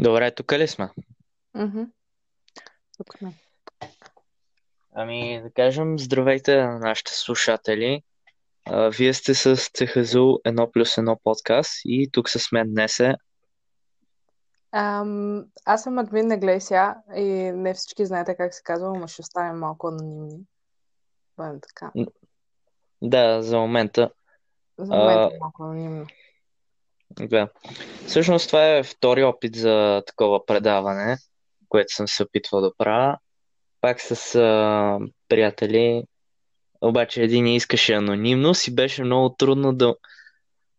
Добре, тук ли сме? Тук сме. Ами, да кажем, здравейте на нашите слушатели. А, вие сте с Цехазул 1 плюс 1 подкаст и тук с мен днес е... Ам, аз съм админ на Глесия и не всички знаете как се казва, но ще оставим малко анонимни. Бъдем така. Да, за момента. За момента А, малко анонимно. Да. Всъщност това е втори опит за такова предаване, което съм се опитвал да правя. Пак с а, приятели. Обаче един искаше анонимност и беше много трудно да,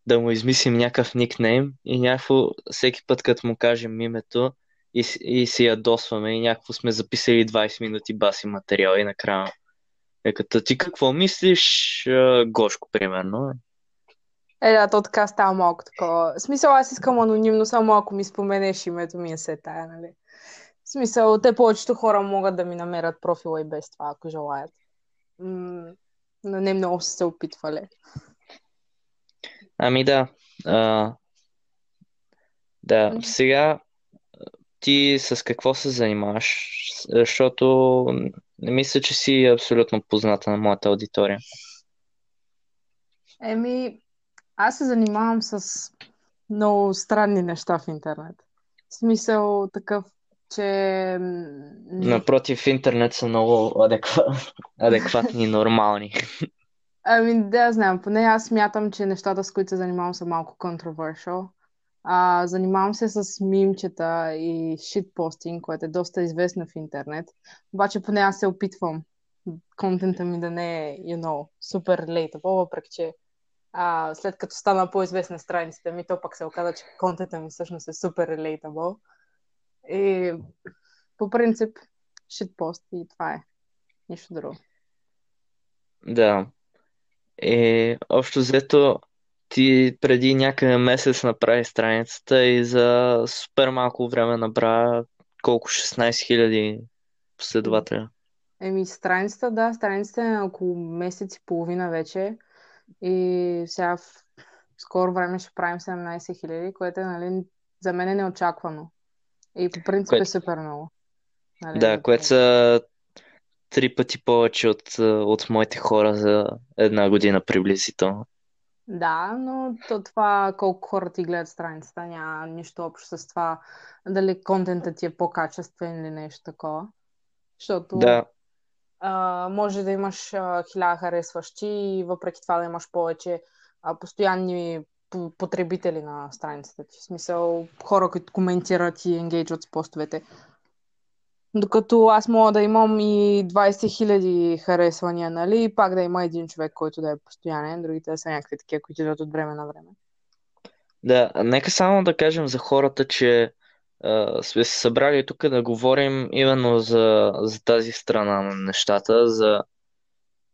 да му измислим някакъв никнейм и някакво всеки път, като му кажем името и, и се ядосваме и някакво сме записали 20 минути баси материал и накрая е като ти какво мислиш, Гошко, примерно. Е, да, то така става малко такова. В смисъл, аз искам анонимно, само ако ми споменеш името ми е се тая, нали? В смисъл, те повечето хора могат да ми намерят профила и без това, ако желаят. М, но не много са се опитвали. Ами да, а, да, сега ти с какво се занимаваш? Защото не мисля, че си абсолютно позната на моята аудитория. Еми, аз се занимавам с много странни неща в интернет. В смисъл такъв, че... Напротив, интернет са много адеква... адекватни и нормални. Ами, да, знам. Поне аз смятам, че нещата, с които се занимавам, са малко controversial. А, занимавам се с мимчета и shitposting, което е доста известно в интернет. Обаче поне аз се опитвам контента ми да не е, you know, супер relatable, въпреки че а, след като стана по-известна страницата ми, то пък се оказа, че контента ми всъщност е супер relatable. И по принцип, shitpost и това е. Нищо друго. Да. И общо взето ти преди някъде месец направи страницата и за супер малко време набра колко 16 000 последователя. Еми, страницата, да, страницата е около месец и половина вече. И сега в скоро време ще правим 17 хиляди, което е, нали, за мен е неочаквано. И по принцип е Което, супер много. Нали, да, за което са три пъти повече от, а, от моите хора за една година приблизително. Да, но то, това колко хора ти гледат страницата няма нищо общо с това дали контентът ти е по-качествен или нещо такова. Защото Да, може да имаш а, хиляда харесващи и въпреки това да имаш повече постоянни по- потребители на страницата ти. В смисъл хора, които коментират и енгейджват с постовете. Докато аз мога да имам и 20 хиляди харесвания, нали? И пак да има един човек, който да е постоянен, другите да са някакви такива, които идват от време на време. да. Нека само да кажем за хората, че а, сме се събрали тук да говорим именно за, за тази страна на нещата, за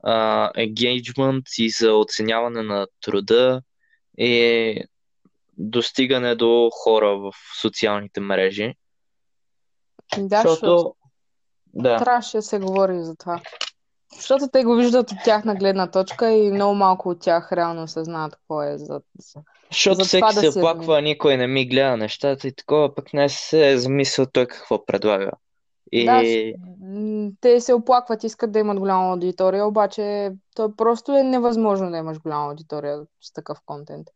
а, engagement и за оценяване на труда и достигане до хора в социалните мрежи. Да, защото да, трябваше да се говори за това. Защото те го виждат от тяхна гледна точка и много малко от тях реално осъзнават какво е за, за, защото за всеки да се си оплаква, никой не ми гледа нещата и такова, пък не се е замислил той какво предлага. Да, И м, те се оплакват, искат да имат голяма аудитория, обаче то просто е невъзможно да имаш голяма аудитория с такъв контент.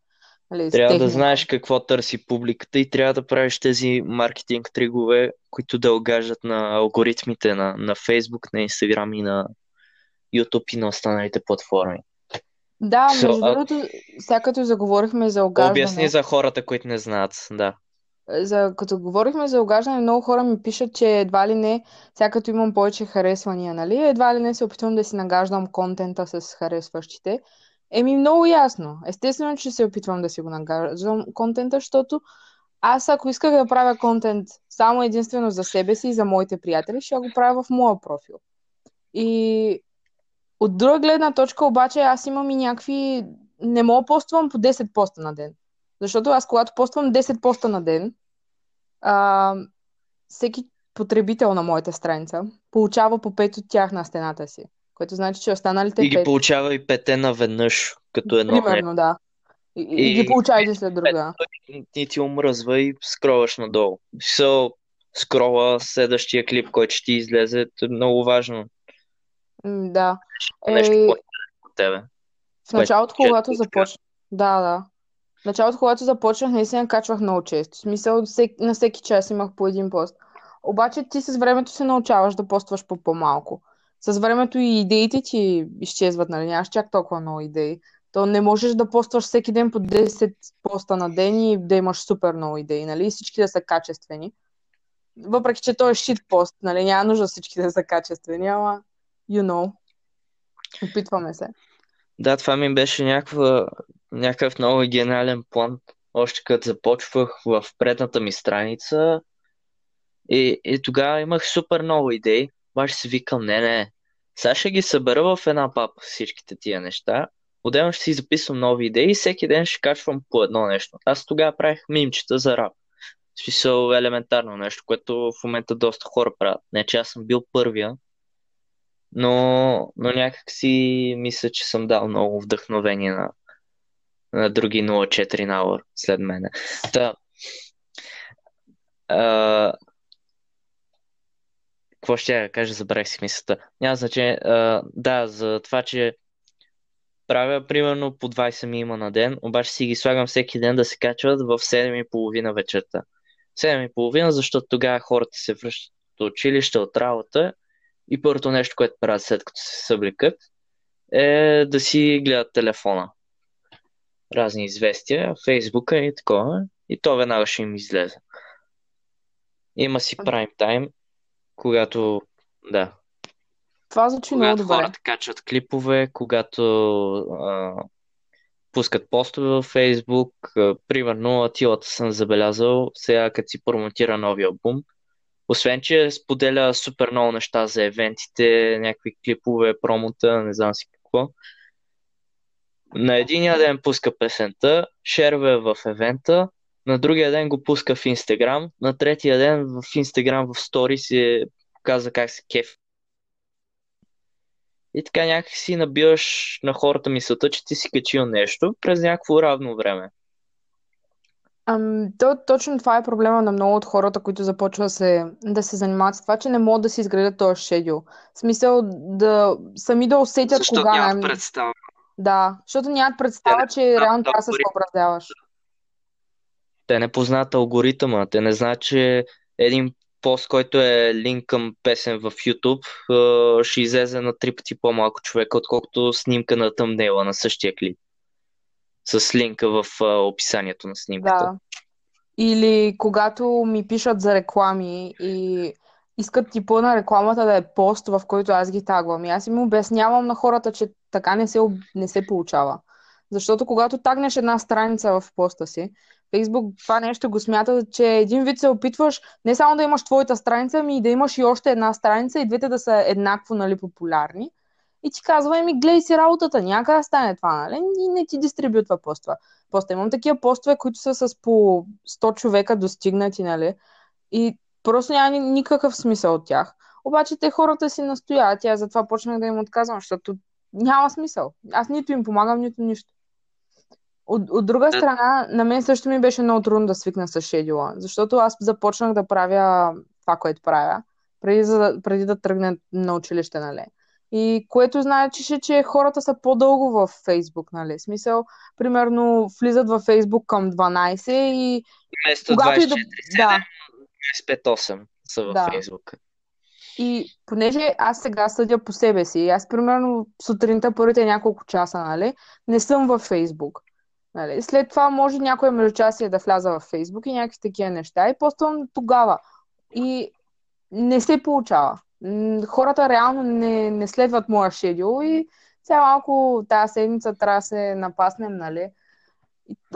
Нали, трябва да техния знаеш какво търси публиката и трябва да правиш тези маркетинг тригове, които да огаждат на алгоритмите на, на Facebook, на Instagram и на YouTube и на останалите платформи. Да, So, между а, другото, сега като заговорихме за обясни огаждане, за хората, които не знаят. Да. за, като говорихме за огаждане, много хора ми пишат, че едва ли не, сега като имам повече харесвания, нали, едва ли не се опитвам да си нагаждам контента с харесващите. Еми, много ясно. Естествено, че се опитвам да си го нагаждам контента, защото аз ако исках да правя контент само единствено за себе си и за моите приятели, ще го правя в моя профил. И от друга гледна точка обаче аз имам и някакви... Не мога поствам по 10 поста на ден. Защото аз когато поствам 10 поста на ден, а, всеки потребител на моята страница получава по 5 от тях на стената си. Което значи, че останалите И ги 5, получава и пете наведнъж, като едно примерно, да. И, и, и ги получавайте след друга. И ти умръзва и скроваш надолу. So, скрола следващия клип, който ще ти излезе, е много важно. Да. Нещо е... от тебе. В началото, когато започна. Да, да. В началото, когато започнах, наистина качвах много често. В смисъл, на всеки час имах по един пост. Обаче ти с времето се научаваш да постваш по по-малко. С времето и идеите ти изчезват, нали? Нямаш чак толкова много идеи. То не можеш да постваш всеки ден по 10 поста на ден и да имаш супер много идеи, нали? И всички да са качествени. Въпреки, че той е щит пост, нали? Няма нужда всички да са качествени, ама you know. Опитваме се. Да, това ми беше някаква, някакъв много гениален план. Още като започвах в предната ми страница, и, и тогава имах супер много идеи, обаче си викам, не, не, сега ще ги събера в една папа всичките тия неща. Отделно ще си записвам нови идеи и всеки ден ще качвам по едно нещо. Аз тогава правих мимчета за рап. Смисъл елементарно нещо, което в момента доста хора правят. Не, че аз съм бил първия, но, но някак си мисля, че съм дал много вдъхновение на, на други 04 на hour след мене. Та, а, какво ще я кажа, забравих си мисълта. Няма значение. А, да, за това, че правя примерно по 20 мима на ден, обаче си ги слагам всеки ден да се качват в 7.30 вечерта. 7.30, защото тогава хората се връщат от училище, от работа и първото нещо, което правят след като се съблекат, е да си гледат телефона. Разни известия, фейсбука и такова. И то веднага ще им излезе. Има си прайм тайм, когато, да. Това звучи много добре. хората качват клипове, когато а, пускат постове във Фейсбук. А, примерно, Атилата съм забелязал, сега като си промотира новия албум, освен, че споделя супер много неща за евентите, някакви клипове, промота, не знам си какво. На единия ден пуска песента, шерве в евента, на другия ден го пуска в Инстаграм, на третия ден в Инстаграм в стори си показва как се кеф. И така някакси набиваш на хората мисълта, че ти си качил нещо през някакво равно време. Ам, то, точно това е проблема на много от хората, които започват да се, да се занимават с това, че не могат да си изградят този шедюл. В смисъл да сами да усетят Защото кога нямат представа. Да, защото нямат представа, че реално трябва да се съобразяваш те не познат алгоритъма, те не знаят, че един пост, който е линк към песен в YouTube, ще излезе на три пъти по-малко човека, отколкото снимка на тъмнела на същия клип. С линка в описанието на снимката. Да. Или когато ми пишат за реклами и искат типа на рекламата да е пост, в който аз ги тагвам. И аз им обяснявам на хората, че така не се, не се получава. Защото когато тагнеш една страница в поста си, Фейсбук това нещо го смята, че един вид се опитваш не само да имаш твоята страница, ами и да имаш и още една страница и двете да са еднакво нали, популярни. И ти казва, еми, гледай си работата, някъде да стане това, нали? И не ти дистрибютва поства. Просто имам такива постове, които са с по 100 човека достигнати, нали? И просто няма никакъв смисъл от тях. Обаче те хората си настояват, аз затова почнах да им отказвам, защото няма смисъл. Аз нито им помагам, нито нищо. От, от друга е. страна, на мен също ми беше много трудно да свикна с шедюла, защото аз започнах да правя това, което правя, преди, за, преди да тръгне на училище, нали. И което значи, че хората са по-дълго в Фейсбук, нали? Смисъл, примерно, влизат в Фейсбук към 12 и... Вместо 24 да... да. 25-8 са в да. Фейсбук. И понеже аз сега съдя по себе си, аз примерно сутринта първите няколко часа, нали, не съм във Фейсбук. Нали? След това може някое междучасие да вляза в Фейсбук и някакви такива неща и поствам тогава. И не се получава. Хората реално не, не следват моя шедюл и сега малко тази седмица трябва да се напаснем, нали?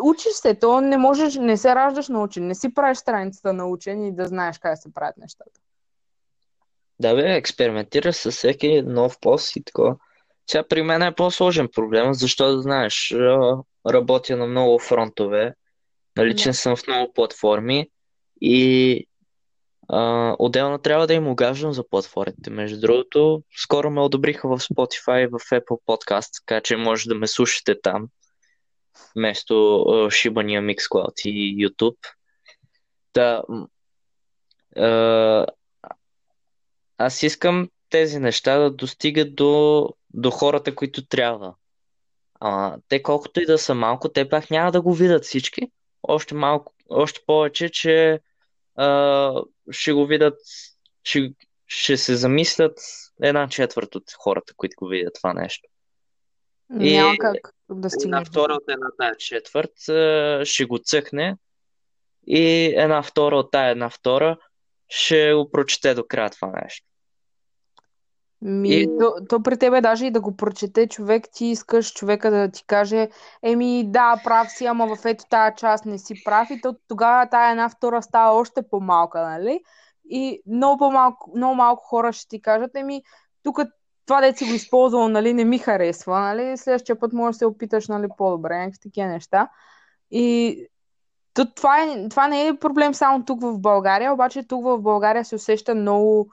Учиш се, то не можеш, не се раждаш научен, не си правиш страницата научен и да знаеш как се правят нещата. Да, бе, експериментираш с всеки нов пост и такова. Сега при мен е по-сложен проблем, защото знаеш, работя на много фронтове, наличен да. съм в много платформи и отделно трябва да им огаждам за платформите. Между другото, скоро ме одобриха в Spotify и в Apple Podcast, така че може да ме слушате там. вместо uh, шибания Mixcloud и YouTube. Да, uh, аз искам тези неща да достигат до, до хората, които трябва. А, те колкото и да са малко, те пак няма да го видят всички. Още малко, още повече, че а, ще го видят, ще, ще се замислят една четвърт от хората, които го видят това нещо. Няма и как да стигне. Една втора от една тая четвърт ще го цъкне и една втора от тая една втора ще го прочете до края това нещо. Ми, и... то, то при тебе даже и да го прочете човек, ти искаш човека да ти каже, еми да, прав си, ама в ето тази част не си прав и то, тогава тая една втора става още по-малка, нали? И много, по-малко, много малко хора ще ти кажат, еми тук това дете си го използвал, нали, не ми харесва, нали, следващия път можеш да се опиташ, нали, по-добре, някакви такива неща. И то, това, е, това не е проблем само тук в България, обаче тук в България се усеща много,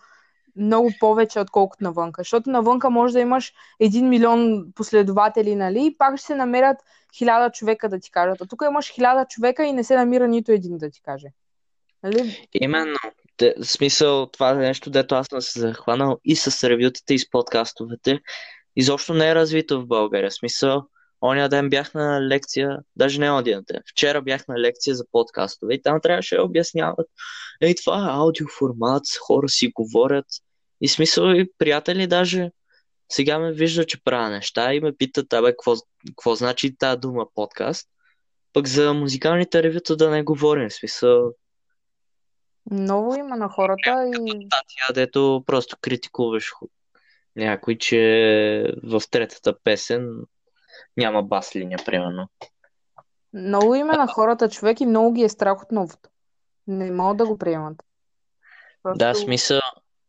много повече, отколкото навънка. Защото навънка може да имаш един милион последователи, нали, и пак ще се намерят хиляда човека да ти кажат. А тук имаш хиляда човека и не се намира нито един да ти каже. Нали? Именно. Те, смисъл, това е нещо, дето аз съм се захванал и с ревютата, и с подкастовете. Изобщо не е развито в България. Смисъл, оня ден бях на лекция, даже не один ден, вчера бях на лекция за подкастове и там трябваше да обясняват, ей, това е аудиоформат, хора си говорят. И смисъл и приятели даже сега ме вижда, че правя неща и ме питат, абе, какво, какво значи тази дума подкаст. Пък за музикалните ревюта да не говорим, смисъл, много има на хората и... Статия, дето просто критикуваш някой, че в третата песен няма бас линия, примерно. Много има на хората човек и много ги е страх от новото. Не могат да го приемат. Просто... Да, смисъл,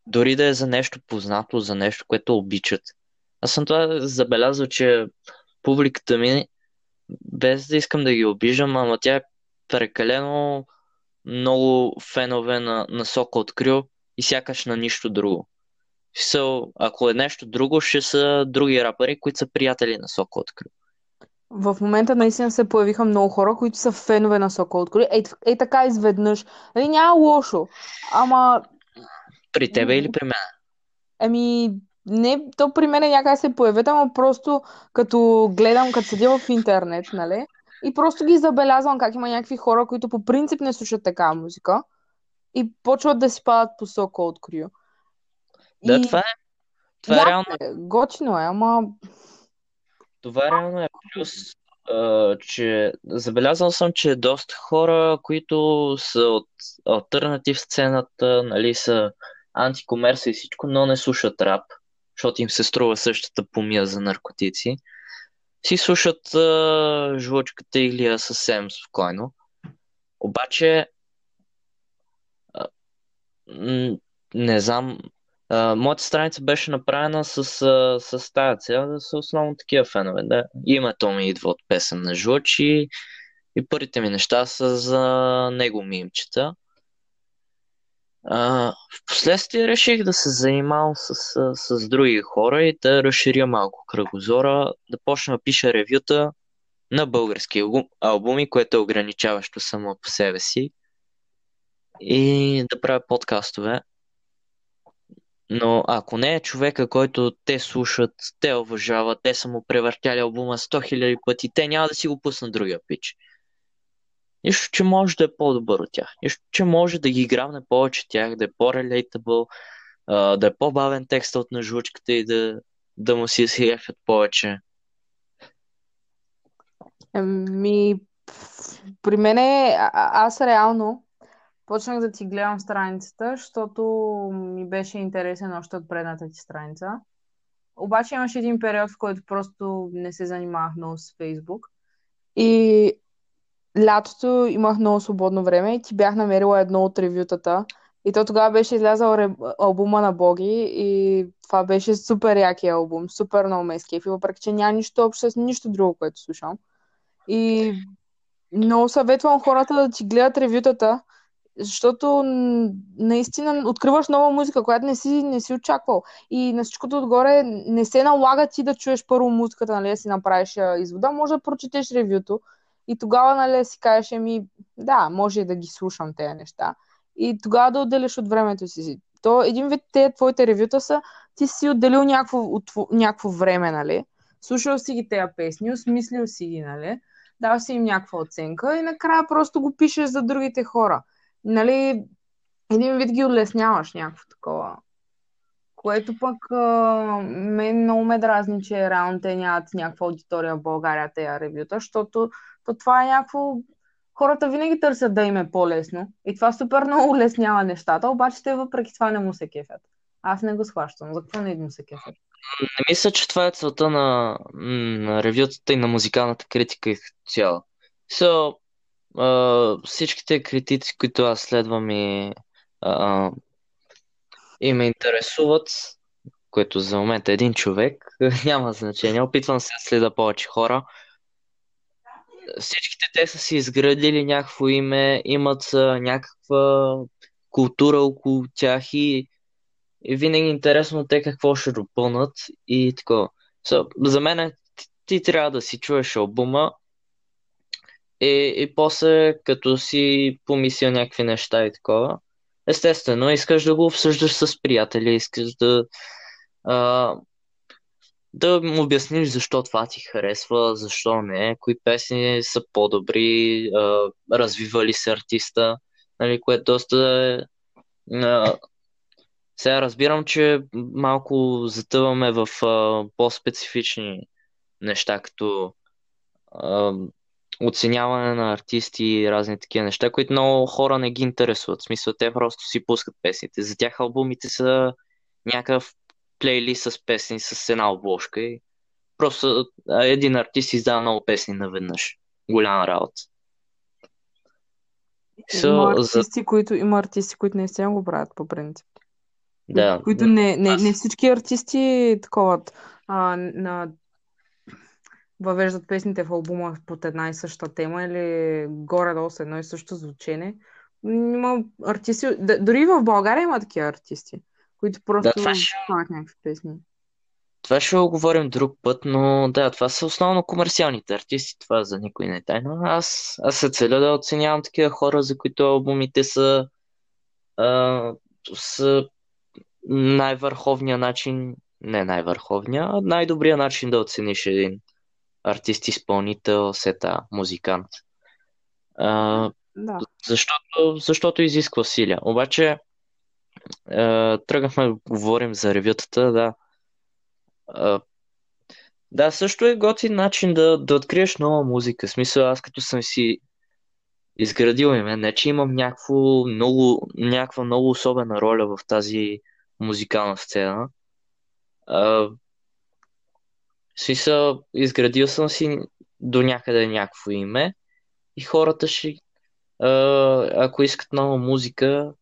дори да е за нещо познато, за нещо, което обичат. Аз съм това забелязал, че публиката ми, без да искам да ги обижам, ама тя е прекалено много фенове на, на Сока от Крил и сякаш на нищо друго. So, ако е нещо друго, ще са други рапъри, които са приятели на Сока от. В момента наистина се появиха много хора, които са фенове на Сока от. Ей, ей така изведнъж. Нали, няма лошо. Ама... При тебе или при мен? Еми, не, то при мен някак се появят, ама просто като гледам, като седя в интернет, нали? И просто ги забелязвам как има някакви хора, които по принцип не слушат такава музика и почват да си падат по сока от Крю. Да, и... това е. Това е реално. Е, готино е, ама. Това реално е плюс, а, че забелязал съм, че доста хора, които са от альтернатив сцената, нали, са антикомерса и всичко, но не слушат рап, защото им се струва същата помия за наркотици си слушат а, жлъчката Илия съвсем спокойно. Обаче, а, не знам, моята страница беше направена с, а, с тази цел да са основно такива фенове. Да. Името ми идва от песен на Жлъч и, и първите ми неща са за него мимчета. А, впоследствие реших да се занимавам с, с, с други хора и да разширя малко кръгозора, да почна да пиша ревюта на български албуми, което е ограничаващо само по себе си и да правя подкастове. Но ако не е човека, който те слушат, те уважават, те са му превъртяли албума 100 000 пъти, те няма да си го пуснат другия пич. Нищо, че може да е по-добър от тях. Нищо, че може да ги грабне повече тях, да е по-релейтабъл, да е по-бавен текст от на жучката и да, да му си изхрефят повече. Ми, при мен е, аз реално почнах да ти гледам страницата, защото ми беше интересен още от предната ти страница. Обаче имаше един период, в който просто не се занимавах много с Фейсбук. И лятото имах много свободно време и ти бях намерила едно от ревютата. И то тогава беше излязъл ре... албума на Боги и това беше супер яки албум, супер много ме скефи, въпреки че няма нищо общо с нищо друго, което слушам. И много съветвам хората да ти гледат ревютата защото наистина откриваш нова музика, която не си, не си очаквал. И на всичкото отгоре не се налага ти да чуеш първо музиката, нали, да си направиш извода, може да прочетеш ревюто и тогава, нали, си кажеш, ми, да, може да ги слушам тези неща. И тогава да отделиш от времето си. То един вид те, твоите ревюта са, ти си отделил някакво, от, някакво време, нали? Слушал си ги тези песни, осмислил си ги, нали? Дал си им някаква оценка и накрая просто го пишеш за другите хора. Нали, един вид ги улесняваш някакво такова. Което пък а, мен много ме дразни, че реално те нямат някаква аудитория в България, тези ревюта, защото то това е някакво... Хората винаги търсят да им е по-лесно и това супер много улеснява нещата, обаче те въпреки това не му се кефят. Аз не го схващам. За какво не му се кефят? Не мисля, че това е целта на, на ревютата и на музикалната критика и цяло. So, uh, всичките критици, които аз следвам и, uh, и ме интересуват, което за момента е един човек, няма значение. Опитвам се да следа повече хора. Всичките те са си изградили някакво име, имат някаква култура около тях и и винаги е интересно те какво ще допълнат и такова. So, за мен ти, ти трябва да си чуеш албума и, и после като си помисля някакви неща и такова. Естествено, искаш да го обсъждаш с приятели, искаш да а, да му обясниш защо това ти харесва, защо не, кои песни са по-добри, а, развивали се артиста, нали, което доста е сега разбирам, че малко затъваме в а, по-специфични неща, като а, оценяване на артисти и разни такива неща, които много хора не ги интересуват. В смисъл, те просто си пускат песните. За тях албумите са някакъв плейлист с песни с една обложка и просто един артист издава много песни наведнъж. Голяма работа. So, има, артисти, за... които, има артисти, които наистина го правят по принцип. Да. Които не, не, не всички артисти такова а, на въвеждат песните в албума под една и съща тема или горе-долу с едно и също звучене. Има артисти, дори в България има такива артисти, които просто да, това ще... някакви песни. Това ще го говорим друг път, но да, това са основно комерциалните артисти, това за никой не е тайно. Аз, аз се целя да оценявам такива хора, за които албумите са, а, са най-върховния начин, не най-върховния, а най-добрия начин да оцениш един артист, изпълнител, сета, музикант. А, да. защото, защото изисква силя. Обаче, а, тръгнахме да говорим за ревютата, да. А, да, също е готин начин да, да откриеш нова музика. В смисъл, аз като съм си изградил име, не че имам някакво много, някаква много особена роля в тази музикална сцена. А, са, изградил съм си до някъде някакво име и хората ще, а, ако искат нова музика,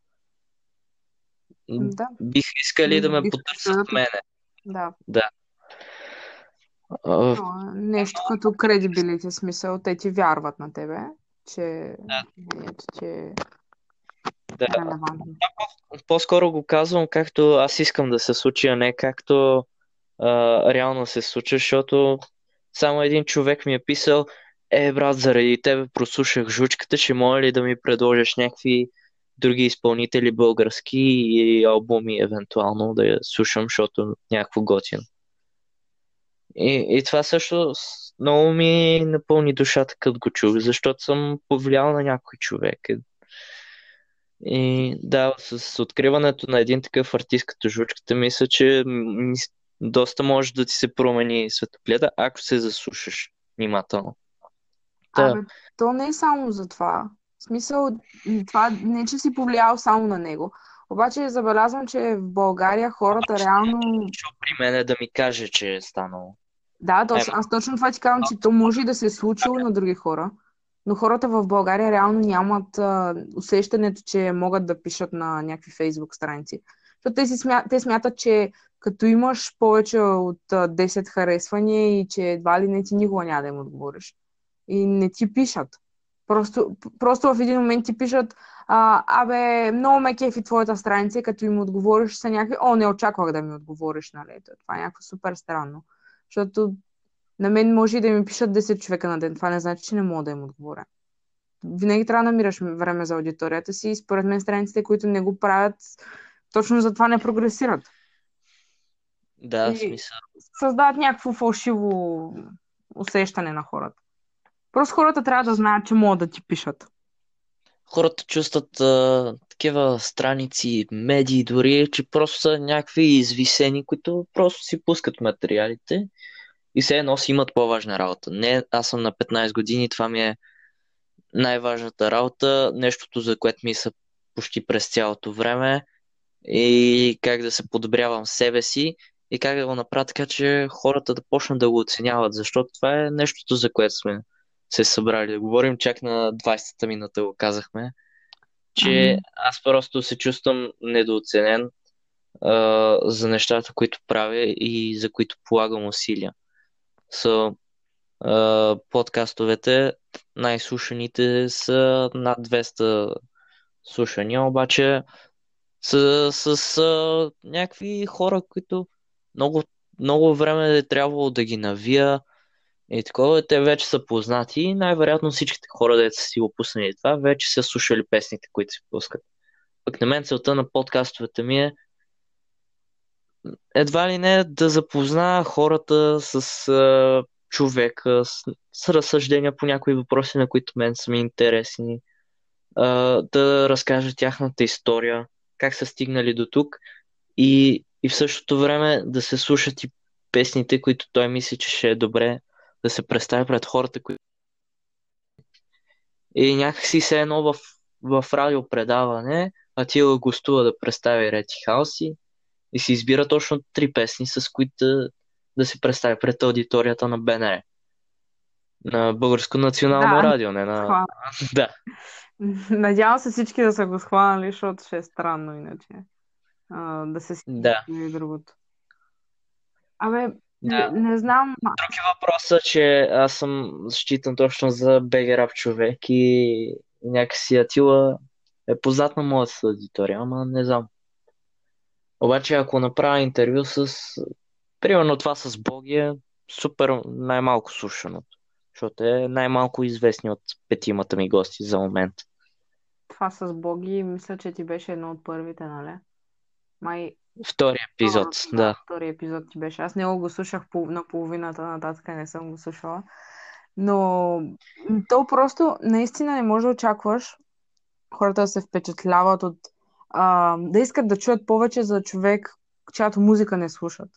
да. бих искали да ме потърсят в мене. Да. Да. Но, нещо като кредибилите смисъл, те ти вярват на тебе, че да. мнението ти е да. По-скоро го казвам както аз искам да се случи, а не както реално се случва, защото само един човек ми е писал, е, брат, заради тебе прослушах жучката, ще може ли да ми предложиш някакви други изпълнители български и албуми, евентуално да я слушам, защото някакво готино. И, и това също много ми напълни душата, като го чух, защото съм повлиял на някой човек. И да, с откриването на един такъв артист като жучката, мисля, че доста може да ти се промени светогледа, ако се заслушаш внимателно. Да. Абе, то не е само за това. В смисъл, това не че си повлиял само на него. Обаче забелязвам, че в България хората Обаче, реално... При мен е да ми каже, че е станало. Да, точно, аз точно това ти казвам, че то може и да се е случило на други хора но хората в България реално нямат а, усещането, че могат да пишат на някакви фейсбук страници. Защото те, си смя... те смятат, че като имаш повече от 10 харесвания и че едва ли не ти никога няма да им отговориш. И не ти пишат. Просто, просто в един момент ти пишат, а, абе, много ме кефи твоята страница, като им отговориш са някакви, о, не очаквах да ми отговориш, нали? Това е някакво супер странно. Защото на мен може и да ми пишат 10 човека на ден. Това не значи, че не мога да им отговоря. Винаги трябва да намираш време за аудиторията си и според мен страниците, които не го правят, точно за това не прогресират. Да, в смисъл. Създават някакво фалшиво усещане на хората. Просто хората трябва да знаят, че могат да ти пишат. Хората чувстват а, такива страници, медии дори, че просто са някакви извисени, които просто си пускат материалите и все едно си имат по-важна работа. Не, аз съм на 15 години, това ми е най-важната работа, нещото, за което мисля почти през цялото време и как да се подобрявам себе си и как да го направя така, че хората да почнат да го оценяват, защото това е нещото, за което сме се събрали. Да говорим чак на 20-та минута го казахме, че Ами. аз просто се чувствам недооценен а, за нещата, които правя и за които полагам усилия. So, а, подкастовете, най-слушаните са над 200 слушания, обаче с, с а, някакви хора, които много, много време е трябвало да ги навия и такова, те вече са познати и най-вероятно всичките хора, де са си го пуснали това, вече са слушали песните, които се пускат. Пък на мен целта на подкастовете ми е едва ли не да запозная хората с а, човека, с, с разсъждения по някои въпроси, на които мен са ми интересни, а, да разкажа тяхната история, как са стигнали до тук и, и в същото време да се слушат и песните, които той мисли, че ще е добре да се представи пред хората, които и някакси се едно в, в радиопредаване, а ти го гостува да представи Рети Хауси и си избира точно три песни, с които да, да се представи пред аудиторията на БНР. На Българско национално Да, радио, не на... Да. Надявам се всички да са го схванали, защото ще е странно иначе. А, да се Да. и другото. Абе, Да. не, не знам. Друг е въпросът, че аз съм считан точно за БГ рап човек и някакси Атила е познат на моята аудитория, ама не знам. Обаче ако направя интервю с... Примерно това с Боги е супер най-малко слушаното, защото е най-малко известни от петимата ми гости за момент. Това с Боги, мисля, че ти беше едно от първите, нали? Май Втори епизод, да. втори епизод ти беше. Аз него го слушах на половината, нататък не съм го слушала. Но то просто наистина не може да очакваш хората да се впечатляват от а, да искат да чуят повече за човек, чиято музика не слушат.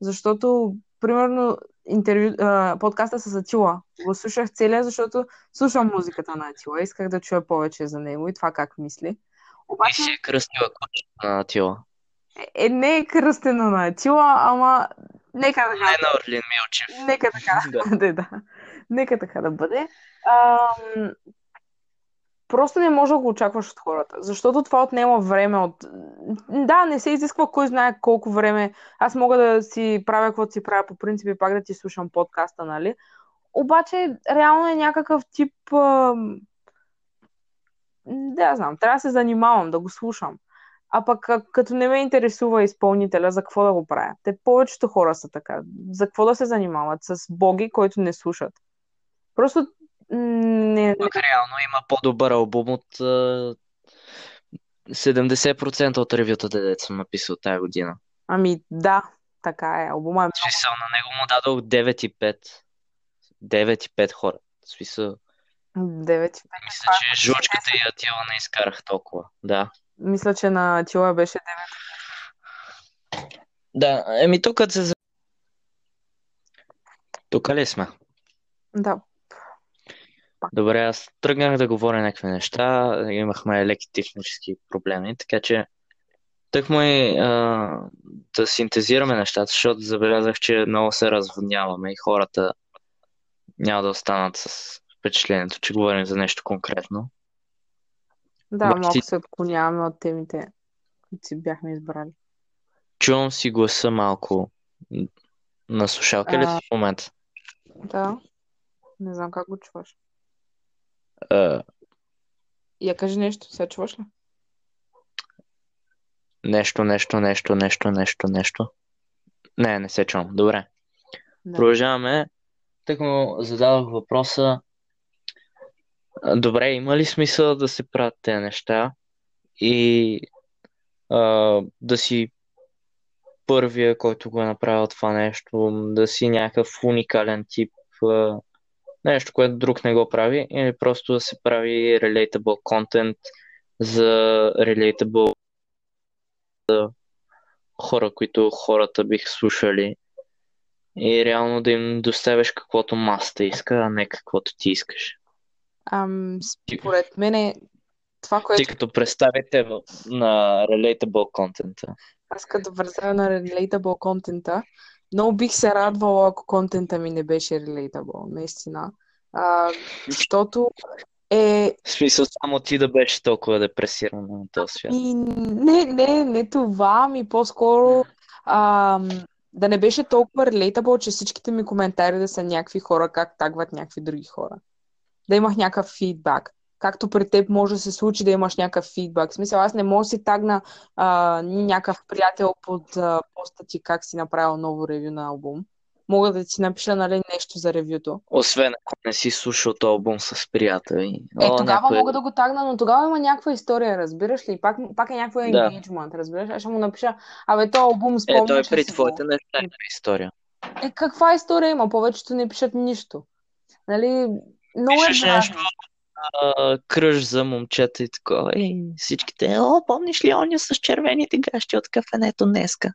Защото, примерно, интервю, а, подкаста с Атила го слушах целия, защото слушам музиката на Атила. Исках да чуя повече за него и това как мисли. И Обаче, си е кръстила кучето на Атила. Е, не е кръстено на Атила, ама нека да Не на Орлин Милчев. Нека така Да. да да. Нека така да бъде. Ам, просто не може да го очакваш от хората, защото това отнема време от... Да, не се изисква кой знае колко време. Аз мога да си правя каквото си правя по принцип и пак да ти слушам подкаста, нали? Обаче, реално е някакъв тип... ам, Да, знам, трябва да се занимавам, да го слушам. А пък като не ме интересува изпълнителя, за какво да го правя? Те повечето хора са така. За какво да се занимават? С боги, които не слушат. Просто не, Пък реално има по-добър албум от а, 70% от ревютата, дето съм написал тази година. Ами да, така е. Албума е смисъл, на него му дадох 9,5. 9,5 хора. В смисъл, 9 и 5. мисля, че жучката и Атила не изкарах толкова. Да. Мисля, че на Тила беше Да, еми тук се... за- Тук ли сме? 9. Да. Добре, аз тръгнах да говоря някакви неща, имахме леки технически проблеми, така че тъкмо и а, да синтезираме нещата, защото забелязах, че много се разводняваме и хората няма да останат с впечатлението, че говорим за нещо конкретно. Да, Обаче малко се отклоняваме от темите, които си бяхме избрали. Чувам си гласа малко на слушалка ли А. си в момента? Да. Не знам как го чуваш. А, Я кажи нещо, сега чуваш ли? нещо, нещо, нещо, нещо, нещо, нещо. Не, не се чувам. Добре. Да. Продължаваме. Тък му зададох въпроса. Добре, има ли смисъл да се правят тези неща и а, да си първия, който го е направил това нещо, да си някакъв уникален тип, а, нещо, което друг не го прави, или просто да се прави relatable content за relatable хора, които хората бих слушали и реално да им доставяш каквото масата иска, а не каквото ти искаш. Ам, според мен е това, Ти което като представите в- на relatable контента. аз като представя на relatable контента, много бих се радвала, ако контента ми не беше relatable, наистина. А, защото е В смисъл само ти да беше толкова депресиран на този свят. И не, не, не това, ми по-скоро ам, да не беше толкова relatable, че всичките ми коментари да са някакви хора, как тагват някакви други хора. Да имах някакъв фидбак. Както при теб може да се случи да имаш някакъв фидбак. В смисъл, аз не мога да си тагна а, някакъв приятел под а, поста ти как си направил ново ревю на албум. Мога да ти напиша, нали, нещо за ревюто. Освен ако не си слушал този албум с приятели. Е, О, тогава някой... мога да го тагна, но тогава има някаква история, разбираш ли? Пак, пак е някаква Да. engagement, разбираш? Аз ще му напиша, абе, този албум Е, спомняш той ли при си го? неща история. Е, каква история има? Повечето не пишат нищо. Нали? Много е Пишеш дразно. нещо, а, кръж за момчета и такова. И всичките, о, помниш ли оня с червените гащи от кафенето днеска?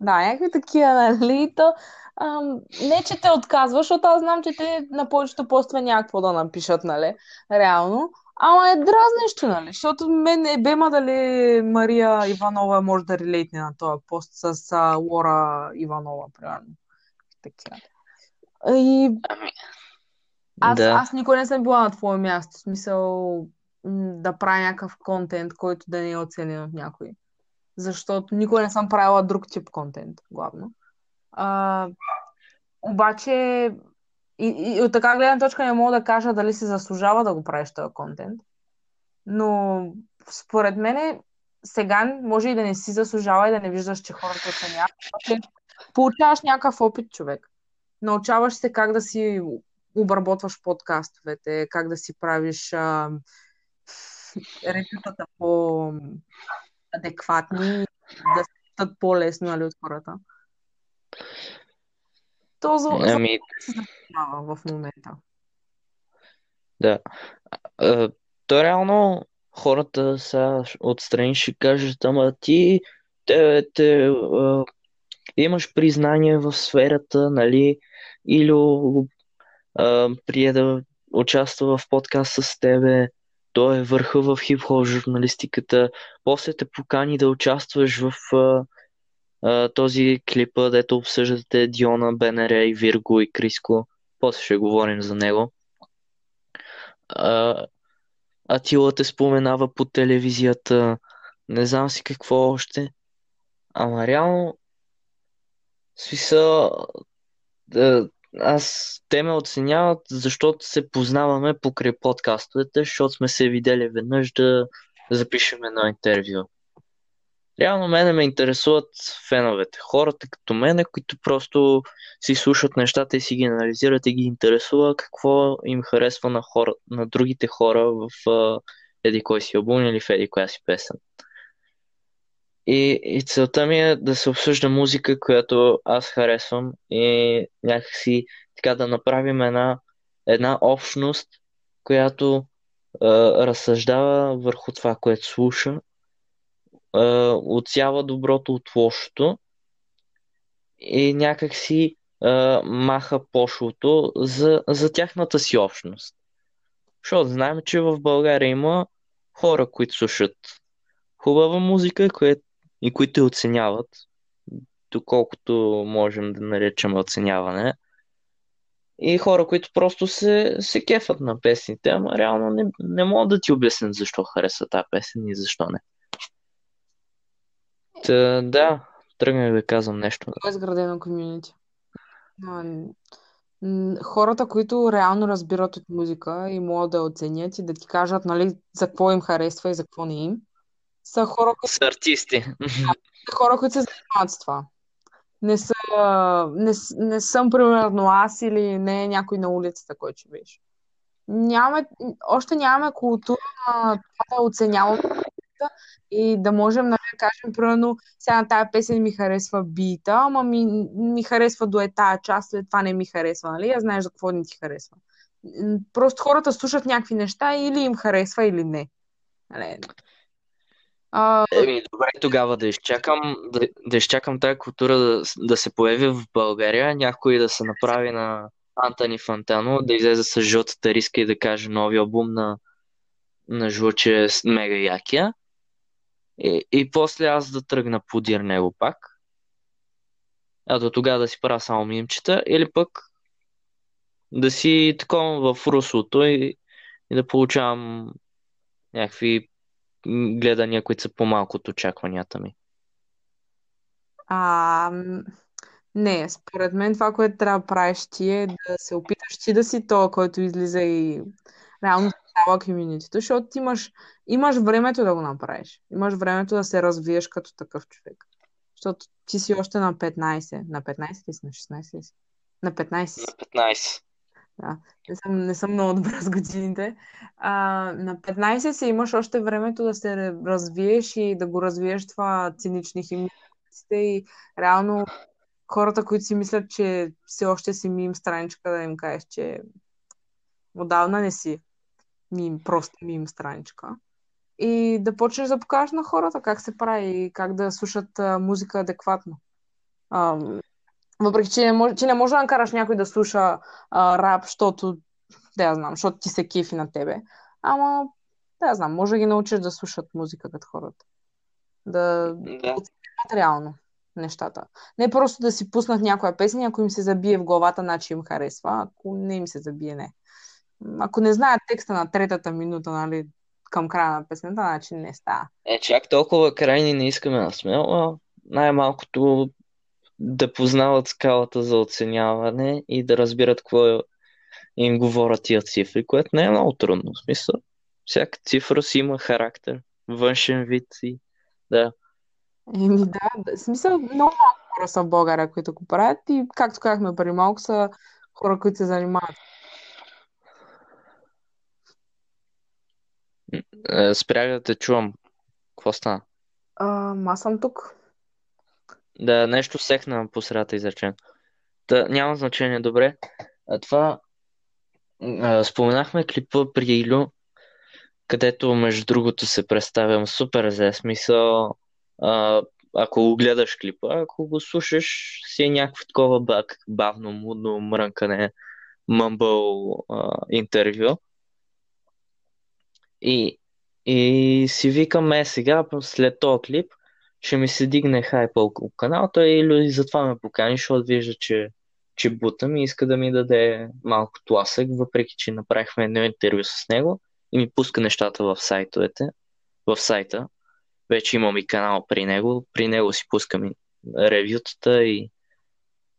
Да, някакви такива, нали? То, ам, не, че те отказваш, защото аз знам, че те на повечето постове някакво да напишат, нали? Реално. Ама е дразнещо, нали? Защото мен е бема дали Мария Иванова може да релейтне на този пост с а, Лора Иванова, примерно. Такива. И Ами, аз, да. аз никой не съм била на твое място. В смисъл да правя някакъв контент, който да не е оценен от някой. Защото никой не съм правила друг тип контент, главно. А, обаче, и, и от така гледна точка не мога да кажа дали се заслужава да го правиш този контент. Но според мен сега може и да не си заслужава и да не виждаш, че хората оценяват. Получаваш някакъв опит, човек. Научаваш се как да си обработваш подкастовете, как да си правиш а, ревютата по-адекватни, да се четат по-лесно нали, от хората. То за, Ами, се занимава в момента. да. А, то реално хората са отстрани ще кажат, ама ти те, те, а, имаш признание в сферата, нали? Или а, прие да участва в подкаст с тебе. Той е върха в хип-хоп журналистиката. После те покани да участваш в а, а, този клипа, дето обсъждате Диона, БНР и Вирго и Криско. После ще говорим за него. А, Атила те споменава по телевизията. Не знам си какво още. Ама реално, смисъл, да, аз те ме оценяват, защото се познаваме покрай подкастовете, защото сме се видели веднъж да запишем едно интервю. Реално мене ме интересуват феновете, хората като мене, които просто си слушат нещата и си ги анализират и ги интересува какво им харесва на, хора, на другите хора в еди кой си албум или в еди коя си песен. И, и целта ми е да се обсъжда музика, която аз харесвам и някакси така да направим една, една общност, която а, разсъждава върху това, което слуша, а, отсява доброто от лошото и някакси а, маха пошлото за, за тяхната си общност. Защото знаем, че в България има хора, които слушат хубава музика кое, и които оценяват, доколкото можем да наречем оценяване. И хора, които просто се, се кефат на песните, ама реално не, не мога да ти обясня защо харесва тази песен и защо не. Та, да, тръгнах да казвам нещо. Много е изградено комюнити. Но, хората, които реално разбират от музика и могат да оценят и да ти кажат, нали, за какво им харесва и за какво не им, са хора, които, Са артисти. са хора, които се занимават с това. Не, са, не, не съм, примерно, аз или не някой на улицата, който ще беше. Нямаме, още нямаме култура на това да оценяваме и да можем нали, да кажем, примерно, сега на тази песен ми харесва бита, ама ми, ми харесва до е тая част, след това не ми харесва, нали? Я знаеш за какво не ти харесва. Просто хората слушат някакви неща или им харесва, или не. Нали? А... Еми, добре, тогава да изчакам, да, да изчакам тази култура да, да се появи в България, някой да се направи на Антони Фантано, да излезе с жълтата риска и да каже нови албум на, на Жлъче мега якия. И, и после аз да тръгна подир него пак. А до тогава да си правя само мимчета. Или пък да си такова в руслото и, и да получавам някакви гледания, които са по-малко от очакванията ми. А, не, според мен това, което трябва да правиш ти е да се опиташ ти да си то, който излиза и реално става комьюнитито, защото ти имаш, имаш времето да го направиш. Имаш времето да се развиеш като такъв човек. Защото ти си още на 15. На 15 ли си? На 16 ли си? На 15. На 15. Да. Не съм, не съм много добра с годините. А, на 15 си имаш още времето да се развиеш и да го развиеш това цинични химни и реално хората, които си мислят, че все още си мим страничка, да им кажеш, че отдавна не си мим, просто мим страничка. И да почнеш да покажеш на хората как се прави и как да слушат музика адекватно. А, въпреки, че не, може, че не може да накараш някой да слуша а, рап, защото, да я знам, защото ти се кефи на тебе. Ама, да я знам, може да ги научиш да слушат музика като хората. Да, да. реално нещата. Не просто да си пуснат някоя песен, ако им се забие в главата, значи им харесва. Ако не им се забие, не. Ако не знаят текста на третата минута, нали, към края на песента, значи не става. Е, чак толкова крайни не искаме да сме, най-малкото да познават скалата за оценяване и да разбират какво им говорят тия цифри, което не е много трудно. В смисъл, всяка цифра си има характер, външен вид и да. Еми да, в смисъл много хора са в България, които го правят и както казахме преди малко са хора, които се занимават. Е, спрях да те чувам. Какво стана? А, аз съм тук. Да, нещо сехна по средата изречен. Та, няма значение, добре. А това а, споменахме клипа при Илю, където между другото се представям супер за смисъл. А, ако го гледаш клипа, ако го слушаш, си е някакво такова бак, бавно, мудно, мрънкане, мъмбъл а, интервю. И, и си викам, е сега, след този клип, ще ми се дигне хайпа около каналта или затова ме покани, защото вижда, че, че бутам и иска да ми даде малко тласък, въпреки че направихме едно интервю с него и ми пуска нещата в сайтовете, в сайта. Вече имам и канал при него, при него си пускам и ревютата и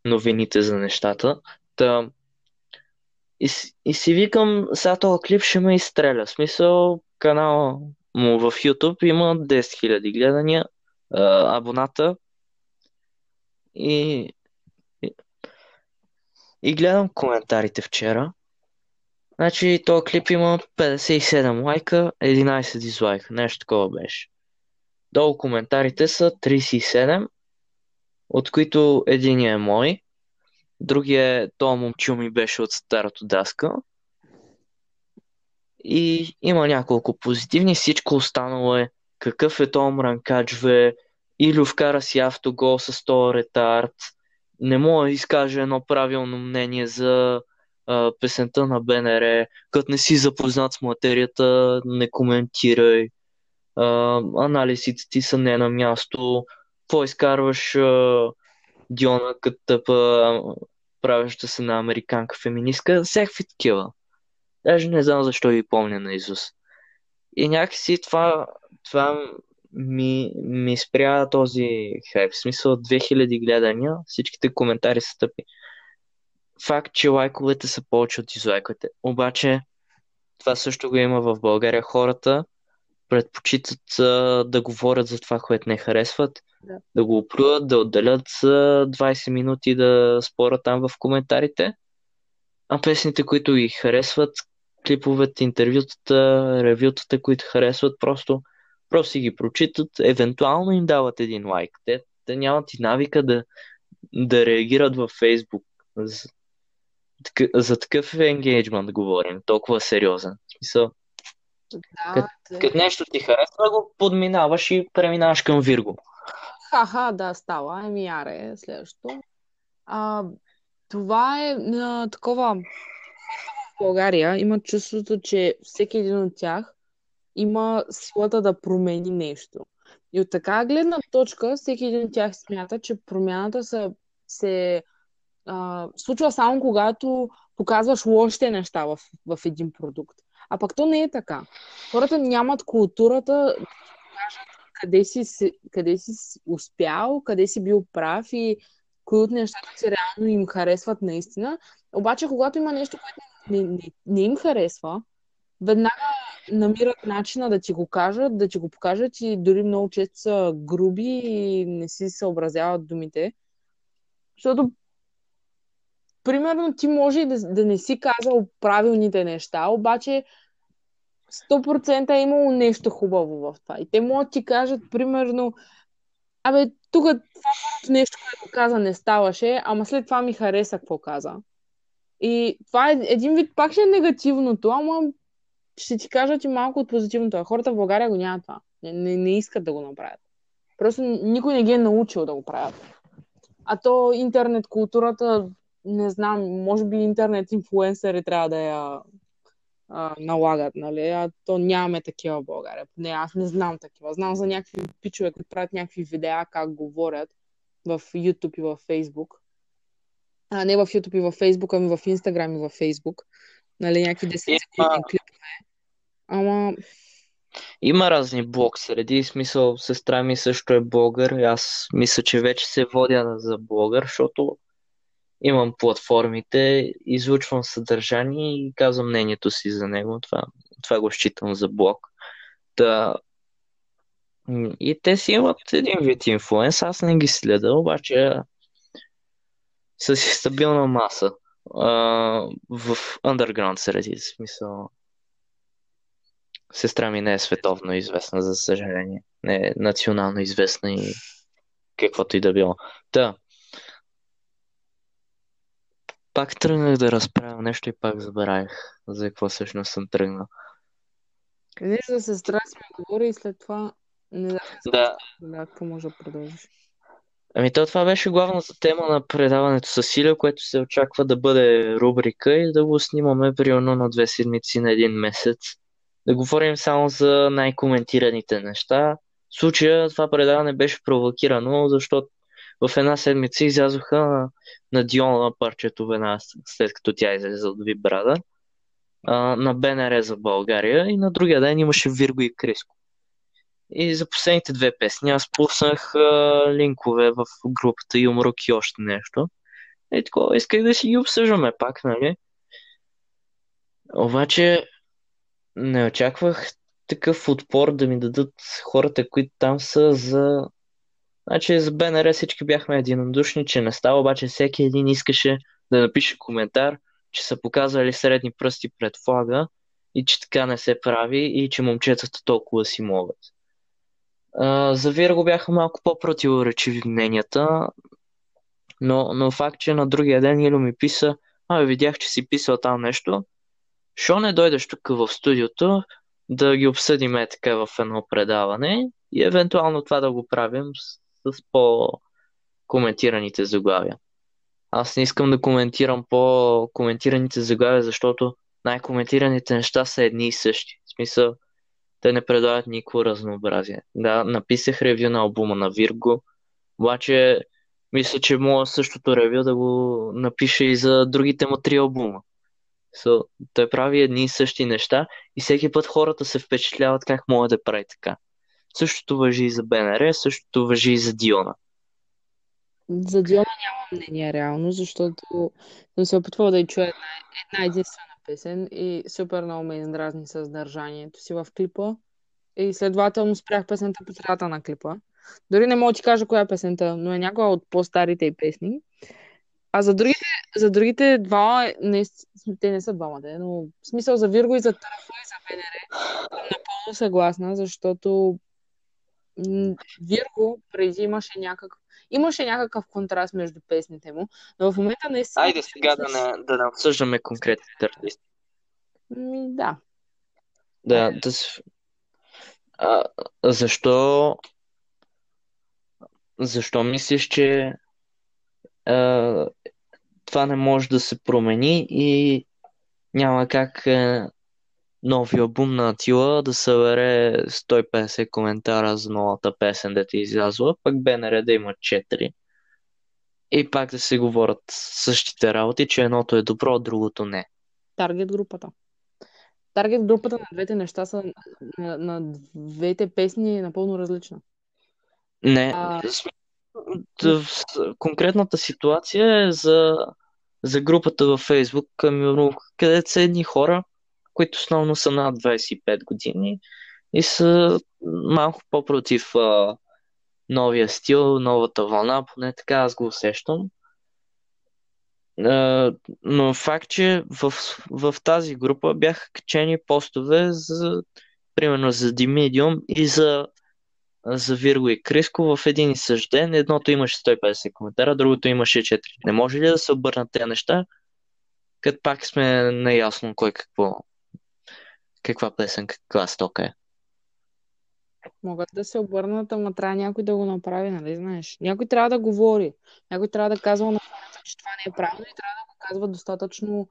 новините за нещата. Та, и, и си викам, сега този клип ще ме изстреля. В смисъл, канала му в YouTube има 10 000 гледания, а, абоната и, и, и гледам коментарите вчера. Значи, този клип има 57 лайка, 11 дизлайка, нещо такова беше. Долу коментарите са 37, от които един е мой, другия е то момчил ми беше от старото даска. И има няколко позитивни, всичко останало е какъв е то мранкаджве, или вкара си автогол с този ретард, не мога да изкаже едно правилно мнение за а, песента на БНР, като не си запознат с материята, не коментирай, а, анализите ти са не на място, какво изкарваш а, Диона като тъпа, правеща се на американка феминистка, всякакви такива. Даже не знам защо ви помня на Изус. И някакси това, това ми, ми спря този хайп. В смисъл 2000 гледания, всичките коментари са тъпи. факт, че лайковете са повече от дизлайковете. Обаче, това също го има в България. Хората предпочитат а, да говорят за това, което не харесват, Да. да го оплюят, да отделят за 20 минути да спорят там в коментарите. А песните, които ги харесват, клиповете, интервютата, ревютата, които харесват, просто, просто си ги прочитат, евентуално им дават един лайк. Те, те нямат и навика да, да реагират във Фейсбук. За, за такъв енгейджмент говорим, толкова сериозен. Смисъл, Да, като нещо ти харесва, го подминаваш и преминаваш към Вирго. Ха-ха, да, става. Еми, аре, следващото. А, това е а, такова. В България има чувството, че всеки един от тях има силата да промени нещо. И от така гледна точка, всеки един от тях смята, че промяната се, се а, случва само когато показваш лошите неща в, в един продукт. А пък то не е така. Хората нямат културата да кажат къде си, къде си успял, къде си бил прав и кои от нещата си реално им харесват наистина. Обаче, когато има нещо, което не, не, не им харесва, веднага намират начина да ти го кажат, да ти го покажат и дори много често са груби и не си съобразяват думите. Защото, примерно, ти може и да, да не си казал правилните неща, обаче 100% е имало нещо хубаво в това. И те могат да ти кажат, примерно, абе, тук това нещо, което каза, не ставаше, ама след това ми хареса какво каза. И това е един вид, пак ще е негативното, ама ще ти кажа, че малко от позитивното. А хората в България го нямат това. Не, не, не искат да го направят. Просто никой не ги е научил да го правят. А то интернет културата, не знам, може би интернет инфлуенсъри трябва да я а, налагат, нали? А то нямаме такива в България. Не, аз не знам такива. Знам за някакви пичове, които правят някакви видеа как говорят в YouTube и в Facebook. А, не в YouTube и в Facebook, ами в Instagram и в Facebook. Нали, някакви 10 Има- секундни клипове. Ама, Има разни блог среди, смисъл сестра ми също е блогър аз мисля, че вече се водя за блогър, защото имам платформите, излучвам съдържание и казвам мнението си за него. Това, това го считам за блог. Да. И те си имат един вид инфлуенс, аз не ги следа, обаче са си стабилна маса а, в underground среди, смисъл. Сестра ми не е световно известна, за съжаление. Не е национално известна и каквото и да било. Та. Пак тръгнах да разправям нещо и пак забравих за какво всъщност съм тръгнал. нещо за сестра си ми говори и след това не знам Да, да, какво може да продължиш. ами то това беше главната тема на предаването с Силия, което се очаква да бъде рубрика и да го снимаме примерно на две седмици на един месец. Да говорим само за най-коментираните неща. В случая това предаване беше провокирано, защото в една седмица излязоха на, на Диона парчето веднага след като тя излезе от Вибрада а, на БНР за България и на другия ден имаше Вирго и Криско. И за последните две песни аз пуснах а, линкове в групата Юмрук и още нещо. И такова, исках да си ги обсъждаме пак, нали? Обаче не очаквах такъв отпор да ми дадат хората, които там са за... Значи за БНР всички бяхме единодушни, че не става, обаче всеки един искаше да напише коментар, че са показвали средни пръсти пред флага и че така не се прави и че момчетата толкова си могат. А, за Вирго бяха малко по-противоречиви мненията, но, но факт, че на другия ден Илю ми писа, а видях, че си писал там нещо, що не дойдеш тук в студиото да ги обсъдим е така в едно предаване и евентуално това да го правим с, с по-коментираните заглавия. Аз не искам да коментирам по-коментираните заглавия, защото най-коментираните неща са едни и същи. В смисъл, те не предлагат никакво разнообразие. Да, написах ревю на албума на Вирго, обаче мисля, че мога същото ревю да го напиша и за другите му три албума. So, той прави едни и същи неща и всеки път хората се впечатляват как може да прави така. Същото въжи и за БНР, същото въжи и за Диона. За Диона нямам мнение реално, защото съм се опитвала да й чуя една, една единствена песен и супер много ме издразни съдържанието си в клипа. И следователно спрях песента по средата на клипа. Дори не мога да ти кажа коя е песента, но е някоя от по-старите й песни. А за другите, за другите два, не, те не са двамата, но в смисъл за Вирго и за Тарафа и за Венере съм напълно съгласна, защото Вирго преди имаше някакъв имаше някакъв контраст между песните му, но в момента не са... Айде сега да не, да не обсъждаме конкретните артисти. Ми, да. Да, да а, защо защо мислиш, че а, това не може да се промени и няма как а, новия албум на Атила да събере 150 коментара за новата песен да ти е излязла, пък БНР да има 4. И пак да се говорят същите работи, че едното е добро, а другото не. Таргет групата. Таргет групата на двете неща са на, на двете песни е напълно различна. Не, а... конкретната ситуация е за, за групата във Фейсбук, където са едни хора, които основно са над 25 години и са малко по-против а, новия стил, новата вълна, поне така аз го усещам. А, но факт, че в, в тази група бяха качени постове за, примерно за Димедиум и за, за Вирго и Криско в един и същ ден. Едното имаше 150 коментара, другото имаше 4. Не може ли да се обърнат тези неща, като пак сме наясно кой какво каква песен, каква стока е. Могат да се обърнат, ама трябва някой да го направи, нали знаеш? Някой трябва да говори. Някой трябва да казва на хората, че това не е правилно и трябва да го казва достатъчно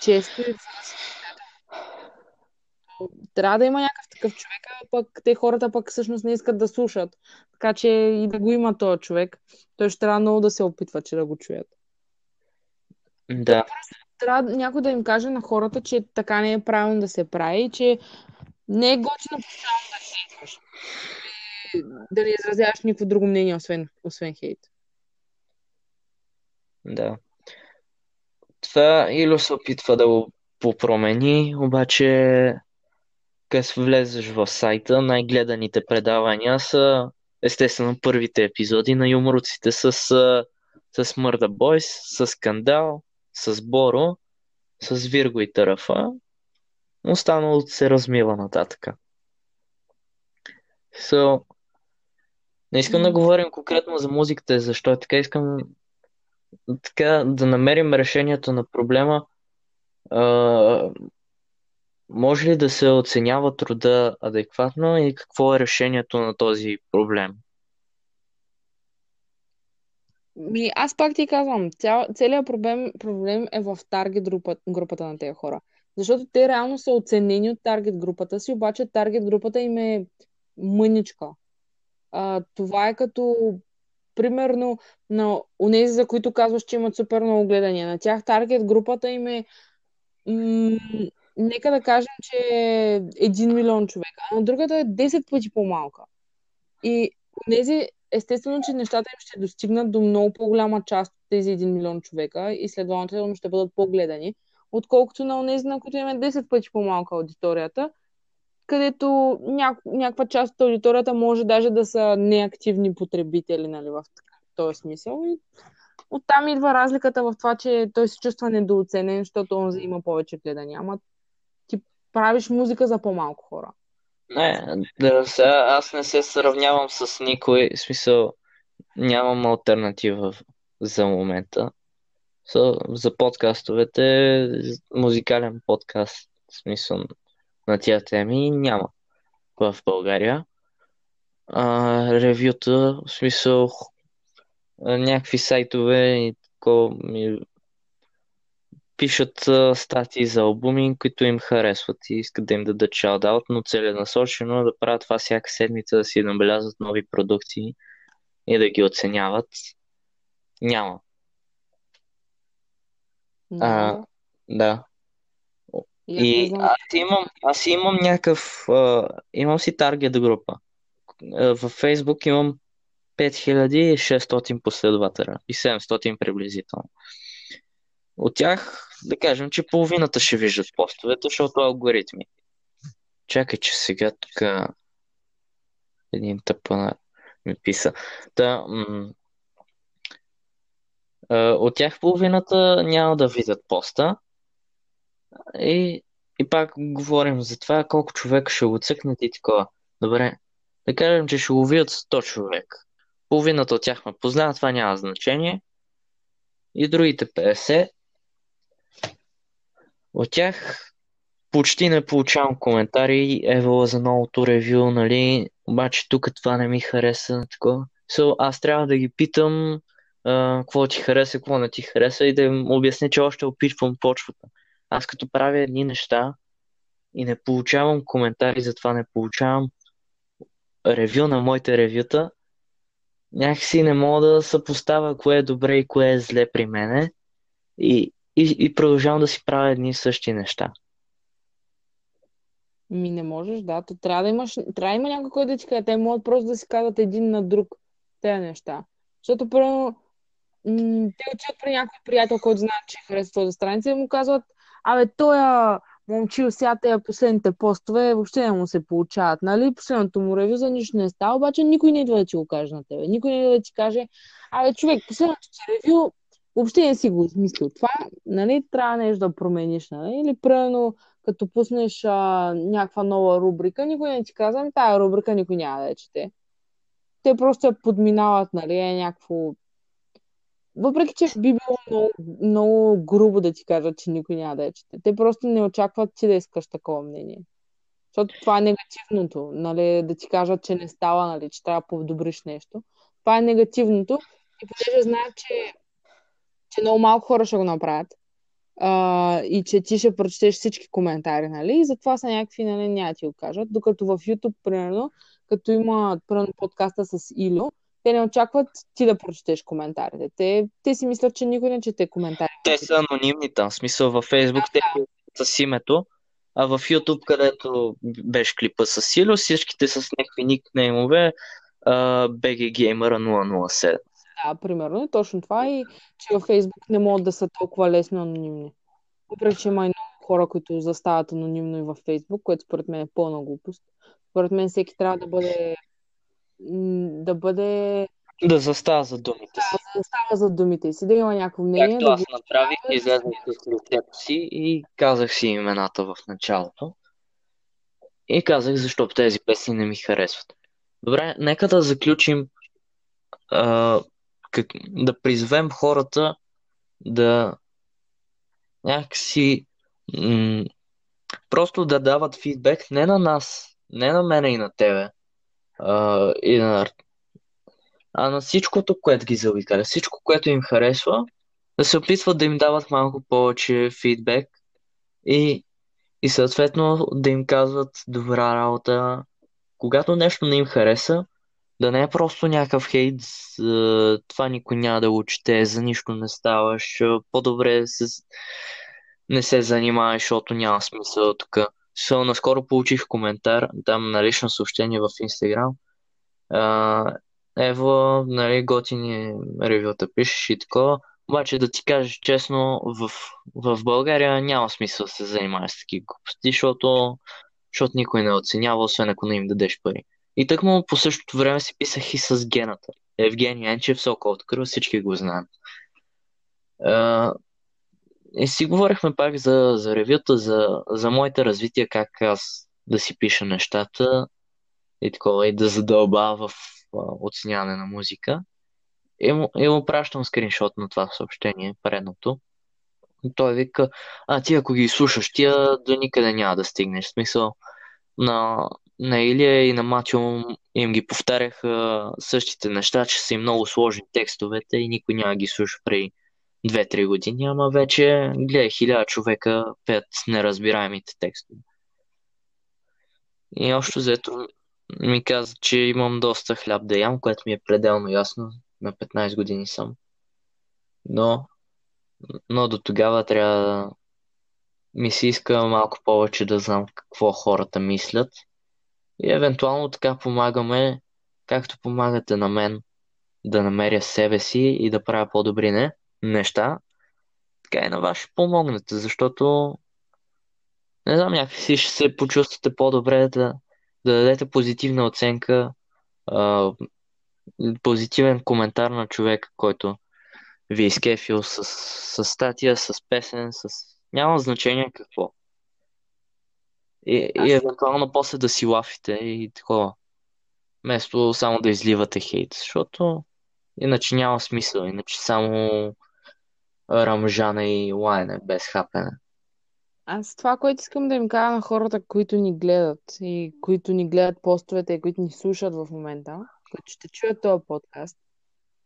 често и трябва да има някакъв такъв човек, а пък те хората пък всъщност не искат да слушат. Така че и да го има този човек, той ще трябва много да се опитва, че да го чуят. Да трябва някой да им каже на хората, че така не е правилно да се прави и че не е готино постоянно да хейтваш. Да не изразяваш никакво друго мнение, освен, освен хейт. Да. Това Ило се опитва да го попромени, обаче като влезеш в сайта, най-гледаните предавания са естествено първите епизоди на юморуците с, с Мърда Бойс, с Скандал, с Боро, с Вирго и Тарафа. Останалото се размива нататък. So, не искам да говорим конкретно за музиката, защо е така. Искам така да намерим решението на проблема. Може ли да се оценява труда адекватно и какво е решението на този проблем? Ми, аз пак ти казвам, цял, целият проблем, проблем е в таргет група, групата на тези хора. Защото те реално са оценени от таргет групата си, обаче таргет групата им е мъничка. А, това е като, примерно, на унези, за които казваш, че имат супер много гледания. На тях таргет групата им е м- нека да кажем, че е 1 милион човека, а на другата е 10 пъти по-малка. И тези естествено, че нещата им ще достигнат до много по-голяма част от тези 1 милион човека и следователно ще бъдат по-гледани, отколкото на онези, на които имаме 10 пъти по-малка аудиторията, където ня... някаква част от аудиторията може даже да са неактивни потребители, нали, в този смисъл. И оттам идва разликата в това, че той се чувства недооценен, защото он има повече гледания. Ама правиш музика за по-малко хора. Не, да, сега аз не се сравнявам с никой, в смисъл нямам альтернатива за момента. So, за подкастовете, музикален подкаст, в смисъл на тия теми няма в България. А, ревюта, в смисъл някакви сайтове и такова пишат а, статии за албуми, които им харесват и искат да им дадат шаут но целенасочено да правят това всяка седмица, да си набелязват нови продукции и да ги оценяват. Няма. Да. А, да. И аз имам, аз имам някакъв, а, имам си таргет група. Във Фейсбук имам 5600 последователя и 700 приблизително. От тях, да кажем, че половината ще виждат постовете, защото алгоритми. Чакай, че сега тук един тъпа ми писа. Та, м- от тях половината няма да видят поста. И, и пак говорим за това колко човека ще го цъкнат и такова. Добре, да кажем, че ще го видят 100 човека. Половината от тях ме познават, това няма значение. И другите 50. От тях почти не получавам коментари. Евала за новото ревю, нали? Обаче тук това не ми хареса. Такова. So, аз трябва да ги питам какво ти хареса, какво не ти хареса и да им обясня, че още опитвам почвата. Аз като правя едни неща и не получавам коментари, затова не получавам ревю на моите ревюта, някакси не мога да съпоставя кое е добре и кое е зле при мене и, и, и продължавам да си правя едни същи неща. Ми не можеш, да. То трябва да имаш, трябва да има някой, който да ти каже. Те могат просто да си казват един на друг тези неща. Защото, първо, те учат при някой приятел, който знае, че харесва този страница и му казват, абе, той момчил сега тези последните постове въобще не му се получават, нали? Последното му ревю за нищо не става, обаче никой не идва да ти го каже на тебе. Никой не идва да ти каже, абе, човек, последното ревю въобще не си го измислил това, нали? Трябва нещо да промениш, нали? Или примерно, като пуснеш а, някаква нова рубрика, никой не ти казва, ами тая рубрика никой няма да чете. Те просто я подминават, нали? Е някакво въпреки, че би било много, много грубо да ти кажат, че никой няма да чете. Те просто не очакват ти да искаш такова мнение. Защото това е негативното, нали, да ти кажат, че не става, нали, че трябва да подобриш нещо. Това е негативното. И понеже знаят, че, че много малко хора ще го направят, а, и че ти ще прочетеш всички коментари, нали? И затова са някакви, нали, няма ти го кажат. Докато в YouTube, примерно, като има примерно, подкаста с Ило, те не очакват ти да прочетеш коментарите. Те, те си мислят, че никой не чете коментари. Те са анонимни там. В смисъл във Facebook да, те с името, а в YouTube, където беше клипа с Сило, всичките с някакви никнеймове uh, BG Gamer 007. Да, примерно е точно това и че във Facebook не могат да са толкова лесно анонимни. Въпреки, че има и много хора, които застават анонимно и във Facebook, което според мен е пълна глупост. Според мен всеки трябва да бъде да бъде... Да застава за думите си. Да, да застава за думите си, да има някакво мнение. Както да аз направих, излезнах с лицето си и казах си имената в началото. И казах защо тези песни не ми харесват. Добре, нека да заключим а, как, да призовем хората да някакси м- просто да дават фидбек не на нас, не на мене и на тебе, а, и на, а на всичкото, което ги заобикаля, всичко, което им харесва, да се опитват да им дават малко повече фидбек и, и съответно да им казват добра работа. Когато нещо не им хареса, да не е просто някакъв хейт, това никой няма да го чете, за нищо не ставаш, по-добре се, не се занимаваш, защото няма смисъл тук. So, наскоро получих коментар там на лично съобщение в Инстаграм. Ево, нали, готини ревюта пишеш и такова. Обаче да ти кажа честно, в, в България няма смисъл да се занимаваш с такива глупости, защото, защото никой не оценява, освен ако не им дадеш пари. И так му по същото време си писах и с гената. Евгений Енчев, Сокол от Кръв, всички го знаем. И си говорихме пак за, за ревюта, за, за моите развития, как аз да си пиша нещата и такова, и да задълба в оценяване на музика. И му, и му пращам скриншот на това съобщение, предното. И той вика, а ти ако ги слушаш, тия до никъде няма да стигнеш. В смисъл, на, на Илия и на Матио им ги повтарях същите неща, че са и много сложни текстовете и никой няма ги слуша преди 2-3 години, ама вече, гледай, хиляда човека пеят неразбираемите текстове. И още взето ми каза, че имам доста хляб да ям, което ми е пределно ясно. На 15 години съм. Но, но до тогава трябва да ми се иска малко повече да знам какво хората мислят. И евентуално така помагаме, както помагате на мен да намеря себе си и да правя по-добри не, неща, така и на вас ще помогнете, защото не знам, някакси ще се почувствате по-добре да, да дадете позитивна оценка, а, позитивен коментар на човек, който ви е изкефил с, с статия, с песен, с... Няма значение какво. И, и евентуално после да си лафите и такова. Вместо само да изливате хейт, защото иначе няма смисъл, иначе само рамжане и лайне без хапене. Аз това, което искам да им кажа на хората, които ни гледат и които ни гледат постовете и които ни слушат в момента, които ще чуят този подкаст,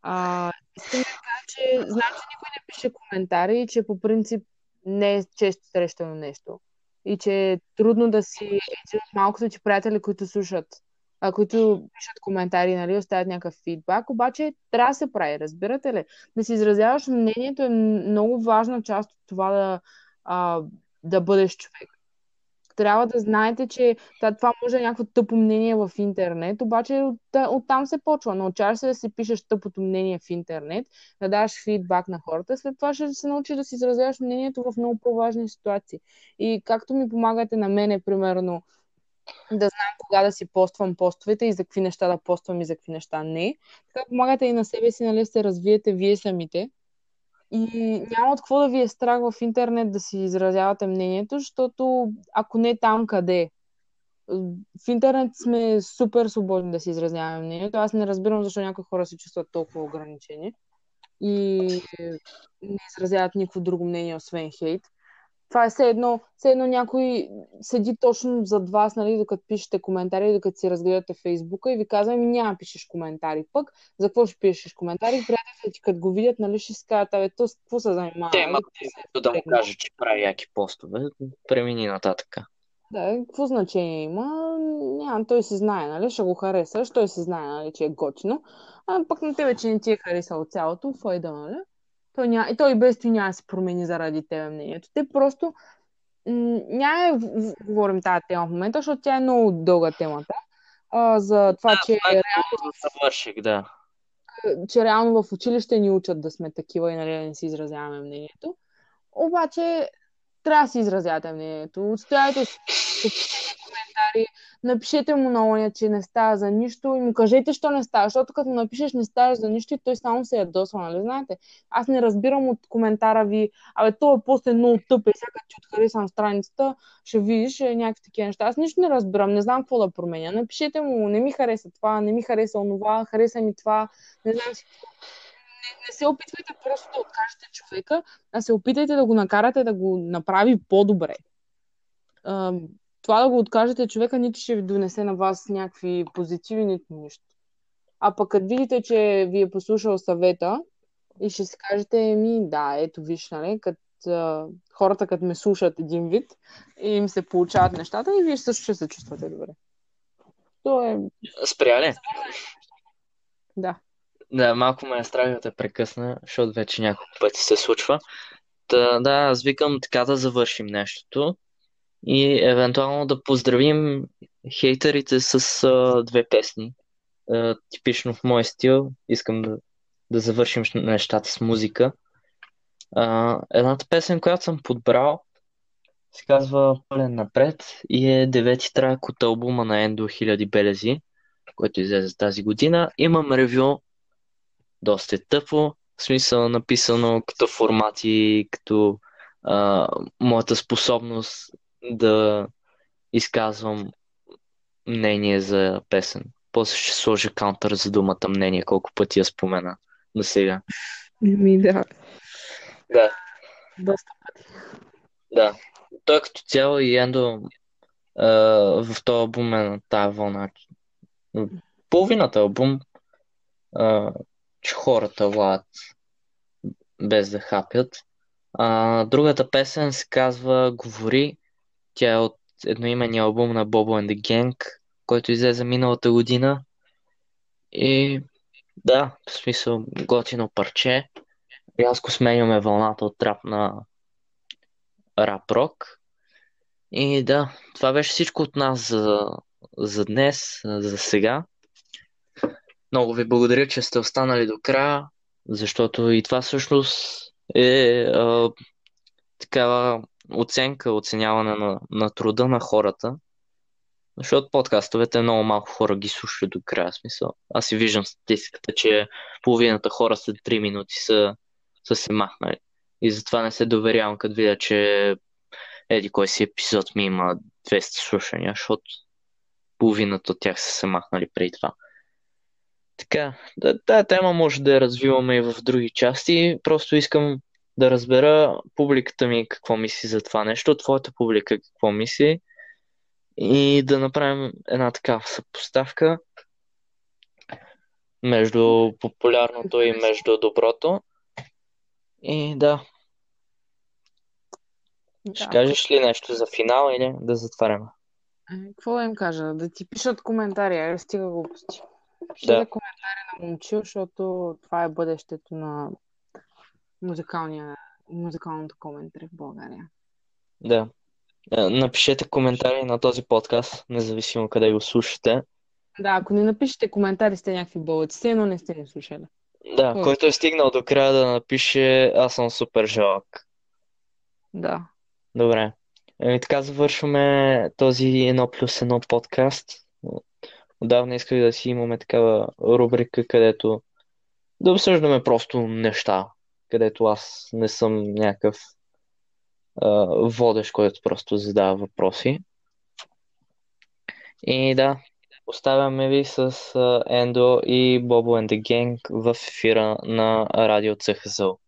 а, искам да кажа, че знам, че никой не пише коментари и че по принцип не е често срещано нещо. И че е трудно да си един от малкото ти приятели, които слушат, а, които пишат коментари, нали, оставят някакъв фидбак, обаче трябва да се прави, разбирате ли? Да си изразяваш мнението е много важна част от това да, а, да бъдеш човек. Трябва да знаете, че това може е някакво тъпо мнение в интернет, обаче от, оттам се почва. Научаваш се да си пишеш тъпото мнение в интернет, да даваш фидбак на хората, след това ще се научиш да си изразяваш мнението в много по-важни ситуации. И както ми помагате на мене, примерно, да знам кога да си поствам постовете и за какви неща да поствам и за какви неща не. Така помагате и на себе си, нали, се развиете вие самите. И няма от какво да ви е страх в интернет да си изразявате мнението, защото ако не там, къде? В интернет сме супер свободни да си изразяваме мнението. Аз не разбирам защо някои хора се чувстват толкова ограничени и не изразяват никакво друго мнение, освен хейт това е все едно, все едно някой седи точно зад вас, нали, докато пишете коментари, докато си разгледате Фейсбука и ви казва, ми няма пишеш коментари. Пък, за какво ще пишеш коментари? Приятелите ти, като го видят, нали, ще си кажат, абе, то с какво се занимава? Те имат да му кажа, че прави яки постове, премини нататък. Да, какво значение има? Няма, той си знае, нали, ще го харесаш, той си знае, нали, че е готино. А пък на тебе, че не ти е харесало цялото, фойда, нали? Той ня... И той без това няма да се промени заради тебе мнението. Те просто няма да говорим тази тема в момента, защото тя е много дълга темата. А, за това, да, че реално... Завърших, да. Че реално в училище ни учат да сме такива и нали, да не си изразяваме мнението. Обаче трябва да си изразявате мнението. Отстоявайте си коментари, напишете му на оня, че не става за нищо и му кажете, що не става, защото като напишеш не става за нищо и той само се ядосва, нали знаете? Аз не разбирам от коментара ви, абе, това пост е много тъп и сега ти отхаресам страницата, ще видиш е, някакви такива неща. Аз нищо не разбирам, не знам какво да променя. Напишете му, не ми хареса това, не ми хареса онова, хареса ми това, не знам си не, не се опитвайте просто да откажете човека, а се опитайте да го накарате да го направи по-добре това да го откажете човека нито ще ви донесе на вас някакви позитиви, нито нищо. А пък като видите, че ви е послушал съвета и ще си кажете, ми да, ето виж, нали, като хората като ме слушат един вид и им се получават нещата и вие също ще се чувствате добре. То е... Спря ли? Да. Да, малко ме е страх да те прекъсна, защото вече няколко пъти се случва. Та, да, аз викам така да завършим нещото и евентуално да поздравим хейтерите с а, две песни. А, типично в мой стил. Искам да, да завършим нещата с музика. А, едната песен, която съм подбрал, се казва Пълен напред и е девети трак от албума на Ендо Хиляди белези, който излезе тази година. Имам ревю, доста е тъпо, в смисъл написано като формати, като а, моята способност да изказвам мнение за песен. После ще сложа каунтър за думата мнение, колко пъти я спомена на сега. Ми да. Да. Доста пъти. Да. Той като цяло и Ендо в този албум е на тази вълна. Половината албум, а, че хората лаят без да хапят. А, другата песен се казва Говори тя е от едноимения албум на Bobo and the Gang, който излезе миналата година. И да, в смисъл готино парче. Рязко сменяме вълната от трап на рап рок. И да, това беше всичко от нас за, за днес, за сега. Много ви благодаря, че сте останали до края, защото и това всъщност е а, такава оценка, оценяване на, на труда на хората. Защото подкастовете много малко хора ги слушат до края смисъл. Аз си виждам статистиката, че половината хора след 3 минути са, са се махнали. И затова не се доверявам, като видя, че еди кой си епизод ми има 200 слушания, защото половината от тях са се махнали преди това. Така, да, тая тема може да я развиваме и в други части. Просто искам да разбера публиката ми какво мисли за това нещо, твоята публика какво мисли и да направим една такава съпоставка между популярното и между доброто. И да. Да. Ще кажеш ли нещо за финал или да затваряме? Е, Какво да им кажа? Да ти пишат коментари, айде стига глупости. Пишете Да. коментари на момчил, защото това е бъдещето на музикалния, музикалното коментари в България. Да. Е, Напишете коментари на този подкаст, независимо къде го слушате. Да, ако не напишете коментари, сте някакви бълъци, но не сте ни слушали. Да, Кой? който е стигнал до края да напише Аз съм супер жалък. Да. Добре. Еми така завършваме този едно плюс едно подкаст. Отдавна исках да си имаме такава рубрика, където да обсъждаме просто неща, където аз не съм някакъв водещ, който просто задава въпроси. И да, оставяме ви с Ендо и Бобо and the в ефира на Радио ЦХЗО.